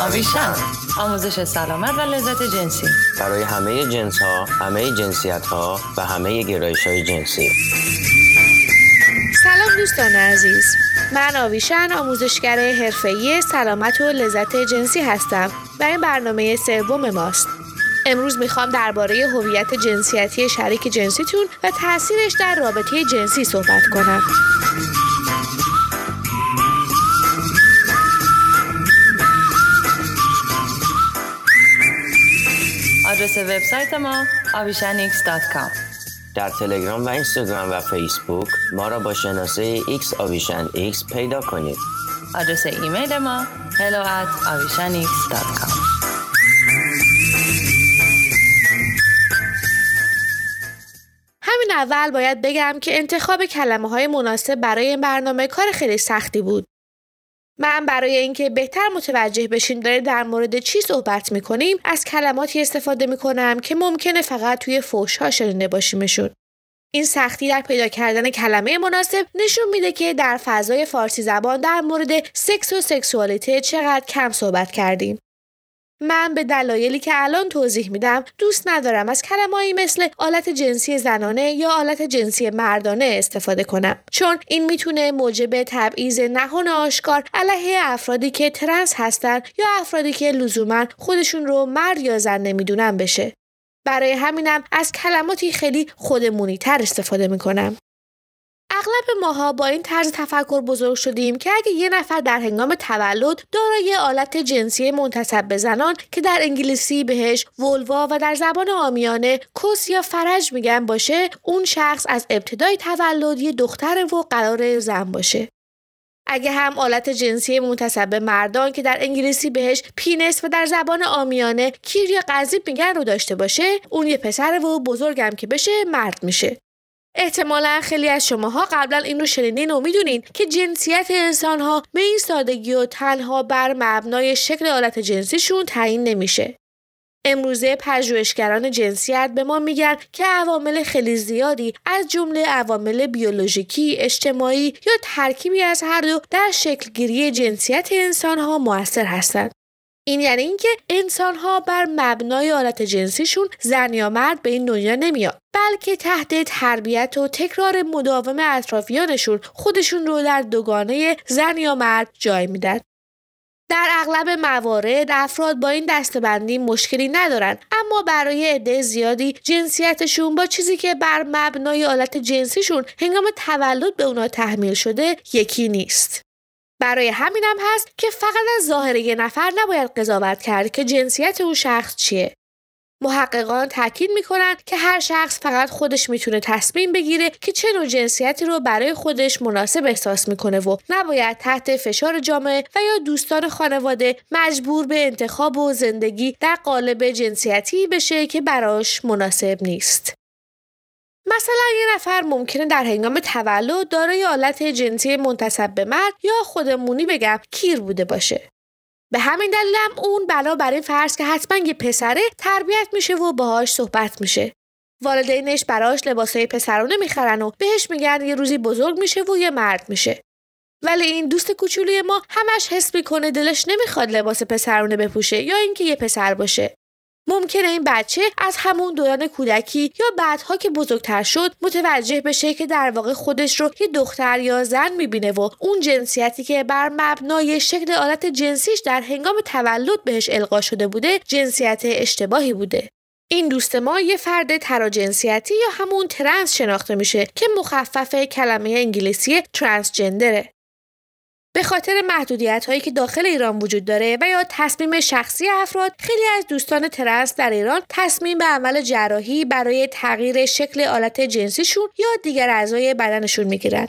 آویشن آموزش سلامت و لذت جنسی. برای همه جنس ها، همه جنسیت ها و همه گرایش های جنسی. سلام دوستان عزیز. من آویشن آموزشگر حرفه‌ای سلامت و لذت جنسی هستم و این برنامه سوم ماست. امروز می‌خوام درباره هویت جنسیتی شریک جنسیتون و تاثیرش در رابطه جنسی صحبت کنم. آدرس وبسایت ما avishanx.com در تلگرام و اینستاگرام و فیسبوک ما را با شناسه X آویشن X پیدا کنید. آدرس ایمیل ما hello at avishanx.com همین اول باید بگم که انتخاب کلمه های مناسب برای این برنامه کار خیلی سختی بود. من برای اینکه بهتر متوجه بشین داره در مورد چی صحبت می‌کنیم از کلماتی استفاده می‌کنم که ممکنه فقط توی فوش ها شنیده باشیمشون. این سختی در پیدا کردن کلمه مناسب نشون میده که در فضای فارسی زبان در مورد سکس و سکسوالیته چقدر کم صحبت کردیم. من به دلایلی که الان توضیح میدم دوست ندارم از کلمه‌ای مثل آلت جنسی زنانه یا آلت جنسی مردانه استفاده کنم. چون این می‌تونه موجب تبعیض نهان آشکار علیه افرادی که ترنس هستن یا افرادی که لزوما خودشون رو مرد یا زن نمی‌دونن بشه. برای همینم از کلماتی خیلی خودمونی تر استفاده می‌کنم. اغلب ماها با این طرز تفکر بزرگ شدیم که اگه یه نفر در هنگام تولد دارای آلت جنسی منتسب به زنان که در انگلیسی بهش ولوا و در زبان عامیانه کس یا فرج میگن باشه اون شخص از ابتدای تولد یه دختر و قراره زن باشه. اگه هم آلت جنسی منتسب به مردان که در انگلیسی بهش penis و در زبان عامیانه کیر یا قضیب میگن رو داشته باشه اون یه پسر و بزرگم که بشه مرد میشه. احتمالا خیلی از شماها قبلا این رو شنیدین و می‌دونین که جنسیت انسانها به این سادگی و تنها بر مبنای شکل آلت جنسیشون تعیین نمیشه. امروزه پژوهشگران جنسیت به ما میگن که عوامل خیلی زیادی از جمله عوامل بیولوژیکی، اجتماعی یا ترکیبی از هر دو در شکلگیری جنسیت انسانها موثر هستند. این یعنی اینکه انسان ها بر مبنای آلت جنسیشون زن یا مرد به این دنیا نمیاد بلکه تحت تربیت و تکرار مداوم اطرافیانشون خودشون رو در دوگانه زن یا مرد جای میدن. در اغلب موارد افراد با این دستبندی مشکلی ندارن اما برای عده زیادی جنسیتشون با چیزی که بر مبنای آلت جنسیشون هنگام تولد به اونا تحمیل شده یکی نیست. برای همینم هست که فقط از ظاهر یه نفر نباید قضاوت کرد که جنسیت اون شخص چیه. محققان تاکید می‌کنن که هر شخص فقط خودش می‌تونه تصمیم بگیره که چه نوع جنسیتی رو برای خودش مناسب احساس می‌کنه و نباید تحت فشار جامعه و یا دوستان خانواده مجبور به انتخاب و زندگی در قالب جنسیتی بشه که براش مناسب نیست. مثلا یه نفر ممکنه در هنگام تولد دارای آلت جنسی منتصب به مرد یا خودمونی بگم کیر بوده باشه. به همین دلیلم اون بنا بر این فرض که حتما یه پسره تربیت میشه و باهاش صحبت میشه. والدینش براش لباسای پسرانه می‌خرن و بهش میگن یه روزی بزرگ میشه و یه مرد میشه. ولی این دوست کوچولوی ما همش حس می‌کنه دلش نمی‌خواد لباس پسرانه بپوشه یا اینکه یه پسر باشه. ممکنه این بچه از همون دوران کودکی یا بعدها که بزرگتر شد متوجه بشه که در واقع خودش رو یه دختر یا زن می‌بینه و اون جنسیتی که بر مبنای شکل آلت جنسیش در هنگام تولد بهش القا شده بوده جنسیت اشتباهی بوده. این دوست ما یه فرد تراجنسیتی یا همون ترنس شناخته میشه که مخفف کلمه انگلیسی transgender ه. به خاطر محدودیت هایی که داخل ایران وجود داره و یا تصمیم شخصی افراد خیلی از دوستان ترنس در ایران تصمیم به عمل جراحی برای تغییر شکل آلت جنسیشون یا دیگر اعضای بدنشون می‌گیرن.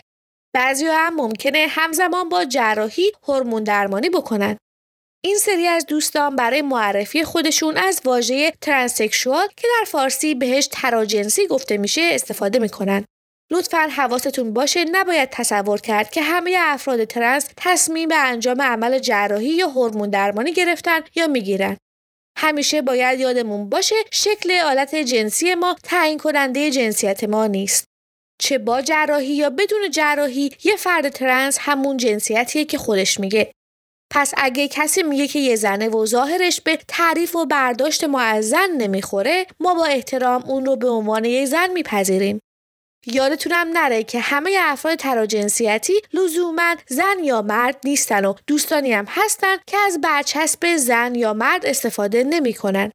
بعضی هم ممکنه همزمان با جراحی هورمون درمانی بکنن. این سری از دوستان برای معرفی خودشون از واژه ترانسکشوال که در فارسی بهش تراجنسی گفته میشه استفاده می‌کنن. لطفا حواستون باشه نباید تصور کرد که همه افراد ترنس تصمیم به انجام عمل جراحی یا هورمون درمانی گرفتن یا می‌گیرن. همیشه باید یادمون باشه شکل آلت جنسی ما تعیین کننده جنسیت ما نیست. چه با جراحی یا بدون جراحی یه فرد ترنس همون جنسیتیه که خودش میگه. پس اگه کسی میگه که یه زنه و ظاهرش به تعریف و برداشت ما نمی‌خوره ما با احترام اون رو به عنوان یک زن میپذیریم یادتونم نره که همه افراد تراجنسیتی لزوما زن یا مرد نیستن و دوستانی هم هستن که از برچسب زن یا مرد استفاده نمی‌کنن.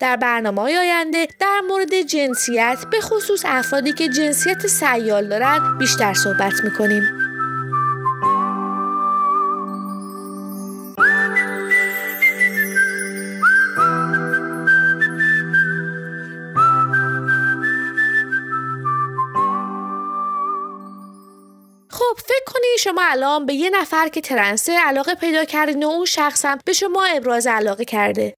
در برنامه های آینده در مورد جنسیت به خصوص افرادی که جنسیت سیال دارن بیشتر صحبت می‌کنیم. خب فکر کنید شما الان به یه نفر که ترنسه علاقه پیدا کردین و اون شخص هم به شما ابراز علاقه کرده.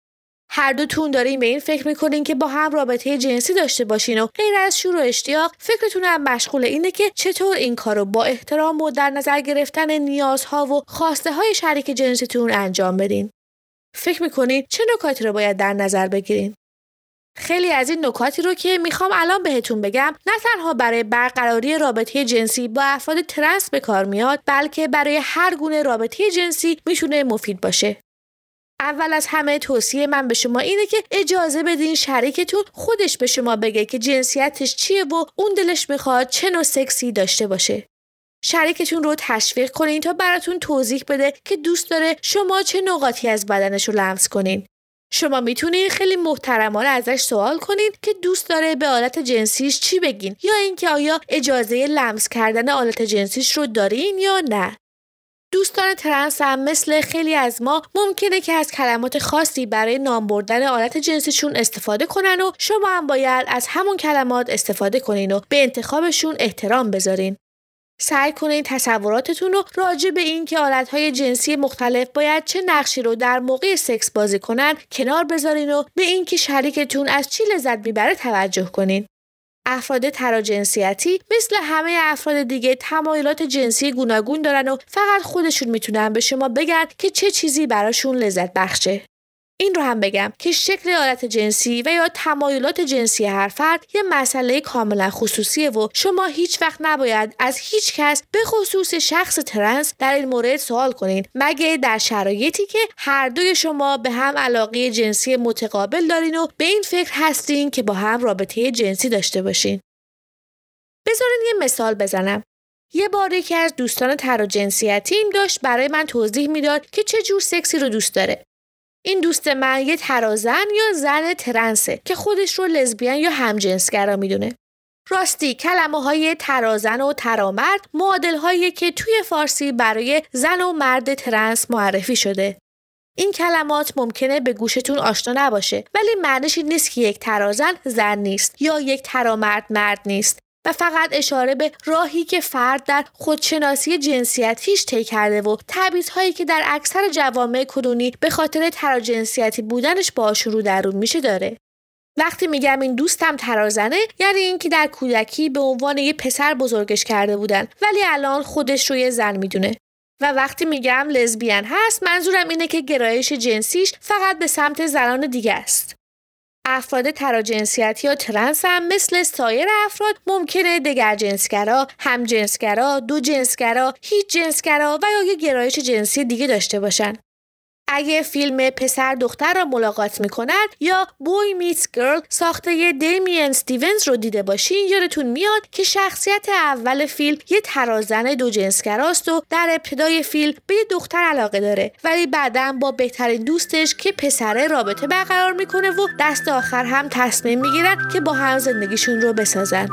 هر دوتون دارین به این فکر می‌کنین که با هم رابطه جنسی داشته باشین و غیر از شور و اشتیاق فکرتون هم مشغول اینه که چطور این کارو با احترام و در نظر گرفتن نیازها و خواسته های شریک جنسیتون انجام بدین. فکر می‌کنین چه نکاتی رو باید در نظر بگیرین؟ خیلی از این نکاتی رو که می‌خوام الان بهتون بگم نه تنها برای برقراری رابطه جنسی با افراد ترنس به کار میاد بلکه برای هر گونه رابطه جنسی می‌تونه مفید باشه اول از همه توصیه من به شما اینه که اجازه بدین شریکتون خودش به شما بگه که جنسیتش چیه و اون دلش می‌خواد چه نوع سکسی داشته باشه. شریکتون رو تشویق کنین تا براتون توضیح بده که دوست داره شما چه نقاطی از بدنش رو لمس کنین. شما می‌تونین خیلی محترمانه ازش سوال کنین که دوست داره به آلت جنسیش چی بگین یا اینکه آیا اجازه لمس کردن آلت جنسیش رو دارین یا نه. دوستان ترنس هم مثل خیلی از ما ممکنه که از کلمات خاصی برای نام بردن آلت جنسیشون استفاده کنن و شما هم باید از همون کلمات استفاده کنین و به انتخابشون احترام بذارین. سعی کنین تصوراتتون رو راجع به این که آلتهای جنسی مختلف باید چه نقشی رو در موقع سکس بازی کنن کنار بذارین و به اینکه شریکتون از چی لذت می‌بره توجه کنین. افراد تراجنسیتی مثل همه افراد دیگه تمایلات جنسی گوناگون دارن و فقط خودشون می‌تونن به شما بگن که چه چیزی براشون لذت بخشه. این رو هم بگم که شکل عادت جنسی و یا تمایلات جنسی هر فرد یه مسئله کاملا خصوصیه و شما هیچ وقت نباید از هیچ کس به خصوص شخص ترنس در این مورد سوال کنین مگه در شرایطی که هر دوی شما به هم علاقه جنسی متقابل دارین و به این فکر هستین که با هم رابطه جنسی داشته باشین. بذارین یه مثال بزنم. یه بار یکی از دوستان تراجنسیتیم داشت برای من توضیح می‌داد که چه جور سکسی رو دوست داره. این دوست من یه ترازن یا زن ترنسه که خودش رو لزبیان یا همجنسگرا می‌دونه. راستی کلمه های ترازن و ترامرد معادل هایی که توی فارسی برای زن و مرد ترنس معرفی شده. این کلمات ممکنه به گوشتون آشنا نباشه ولی معنیش نیست که یک ترازن زن نیست یا یک ترامرد مرد نیست و فقط اشاره به راهی که فرد در خودشناسی جنسیتیش طی کرده و هایی که در اکثر جوامع کنونی به خاطر تراجنسیتی بودنش باشون رو درون میشه داره. وقتی میگم این دوستم ترازنه یعنی اینکه در کودکی به عنوان یه پسر بزرگش کرده بودن ولی الان خودش رو یه زن می‌دونه. و وقتی میگم لزبیان هست منظورم اینه که گرایش جنسیش فقط به سمت زنان دیگه است. افراد تراجنسیتی یا ترنس هم مثل سایر افراد ممکنه دگر جنسگرا، هم جنسگرا، دو جنسگرا، هیچ جنسگرا و یا یه گرایش جنسی دیگه داشته باشن. اگه فیلم پسر دختر را ملاقات می‌کنند یا بوی میتس گرل ساخته دیمین ستیونز رو دیده باشین یادتون میاد که شخصیت اول فیلم یه ترازن دو جنسگراست و در ابتدای فیلم به یه دختر علاقه داره. ولی بعدا با بهترین دوستش که پسره رابطه برقرار می‌کنه و دست آخر هم تصمیم می‌گیرن که با هم زندگیشون رو بسازن.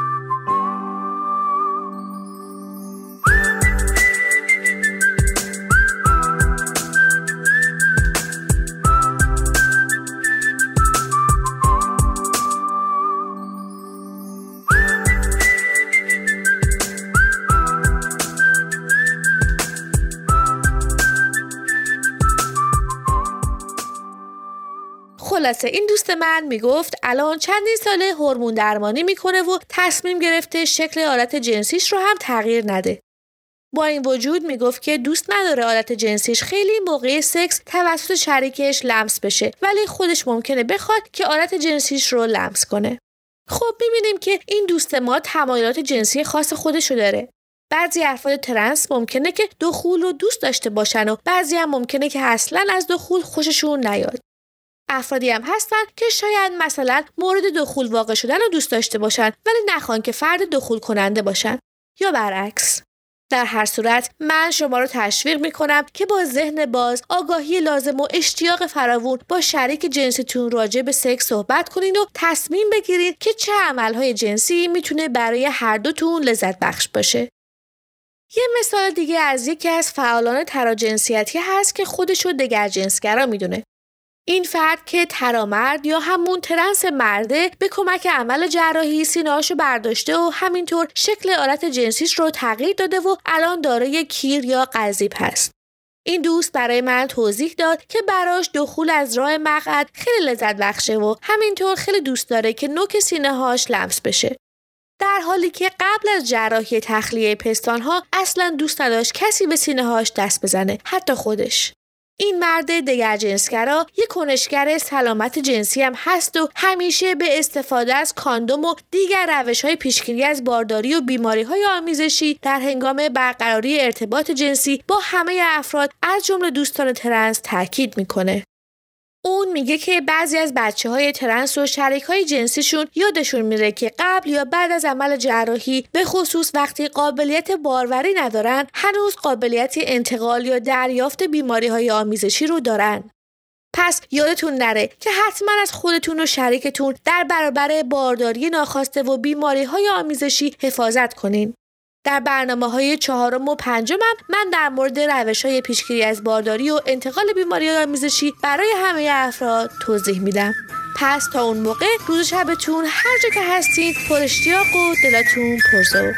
خلاصه این دوست من می‌گفت الان چندین ساله هورمون درمانی می‌کنه و تصمیم گرفته شکل آلت جنسیش رو هم تغییر نده. با این وجود می‌گفت که دوست نداره آلت جنسیش خیلی موقع سکس توسط شریکش لمس بشه ولی خودش ممکنه بخواد که آلت جنسیش رو لمس کنه. خب می‌بینیم که این دوست ما تمایلات جنسی خاص خودشو داره. بعضی افراد ترنس ممکنه که دخول رو دوست داشته باشن و بعضی هم ممکنه که اصلا از دخول خوششون نیاد. افرادی هم هستن که شاید مثلا مورد دخول واقع شدن رو دوست داشته باشن ولی نخوان که فرد دخول کننده باشن یا برعکس. در هر صورت من شما رو تشویق می کنم که با ذهن باز آگاهی لازم و اشتیاق فراوون با شریک جنسیتون راجع به سکس صحبت کنین و تصمیم بگیرید که چه عملهای جنسی می‌تونه برای هر دوتون لذت بخش باشه. یه مثال دیگه از یکی از فعالان تراجنسیتی هست که خودش رو دگر جنسگرا می‌دونه. این فرد که ترامرد یا همون ترنس مرده به کمک عمل جراحی سینهاشو برداشته و همینطور شکل آلت جنسیش رو تغییر داده و الان دارای کیر یا قذیب هست. این دوست برای من توضیح داد که براش دخول از راه مقعد خیلی لذت بخشه و همینطور خیلی دوست داره که نوک سینه هاش لمس بشه. در حالی که قبل از جراحی تخلیه پستانها اصلا دوست نداشت کسی به سینه هاش دست بزنه حتی خودش. این مرد دگر جنسگرا یک کنشگر سلامت جنسی هم هست و همیشه به استفاده از کاندوم و دیگر روش های پیشگیری از بارداری و بیماری های آمیزشی در هنگام برقراری ارتباط جنسی با همه افراد از جمله دوستان ترنس تاکید می‌کنه. اون میگه که بعضی از بچه های ترنس و شریک های جنسیشون یادشون میره که قبل یا بعد از عمل جراحی به خصوص وقتی قابلیت باروری ندارن هنوز قابلیت انتقال یا دریافت بیماری های آمیزشی رو دارن. پس یادتون نره که حتما از خودتون و شریکتون در برابر بارداری ناخواسته و بیماری های آمیزشی حفاظت کنین. در برنامه های چهارم و پنجم من در مورد روش های پیشگیری از بارداری و انتقال بیماری آمیزشی برای همه افراد توضیح میدم. پس تا اون موقع روز شبتون هر جا که هستین پر اشتیاق و دلتون پرزوق